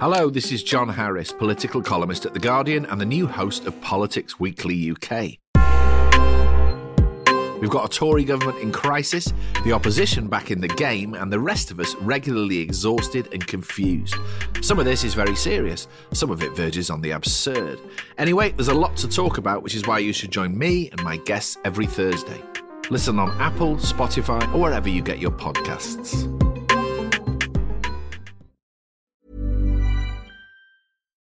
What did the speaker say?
Hello, this is John Harris, political columnist at The Guardian and the new host of Politics Weekly UK. We've got a Tory government in crisis, the opposition back in the game, and the rest of us regularly exhausted and confused. Some of this is very serious, some of it verges on the absurd. Anyway, there's a lot to talk about, which is why you should join me and my guests every Thursday. Listen on Apple, Spotify, or wherever you get your podcasts.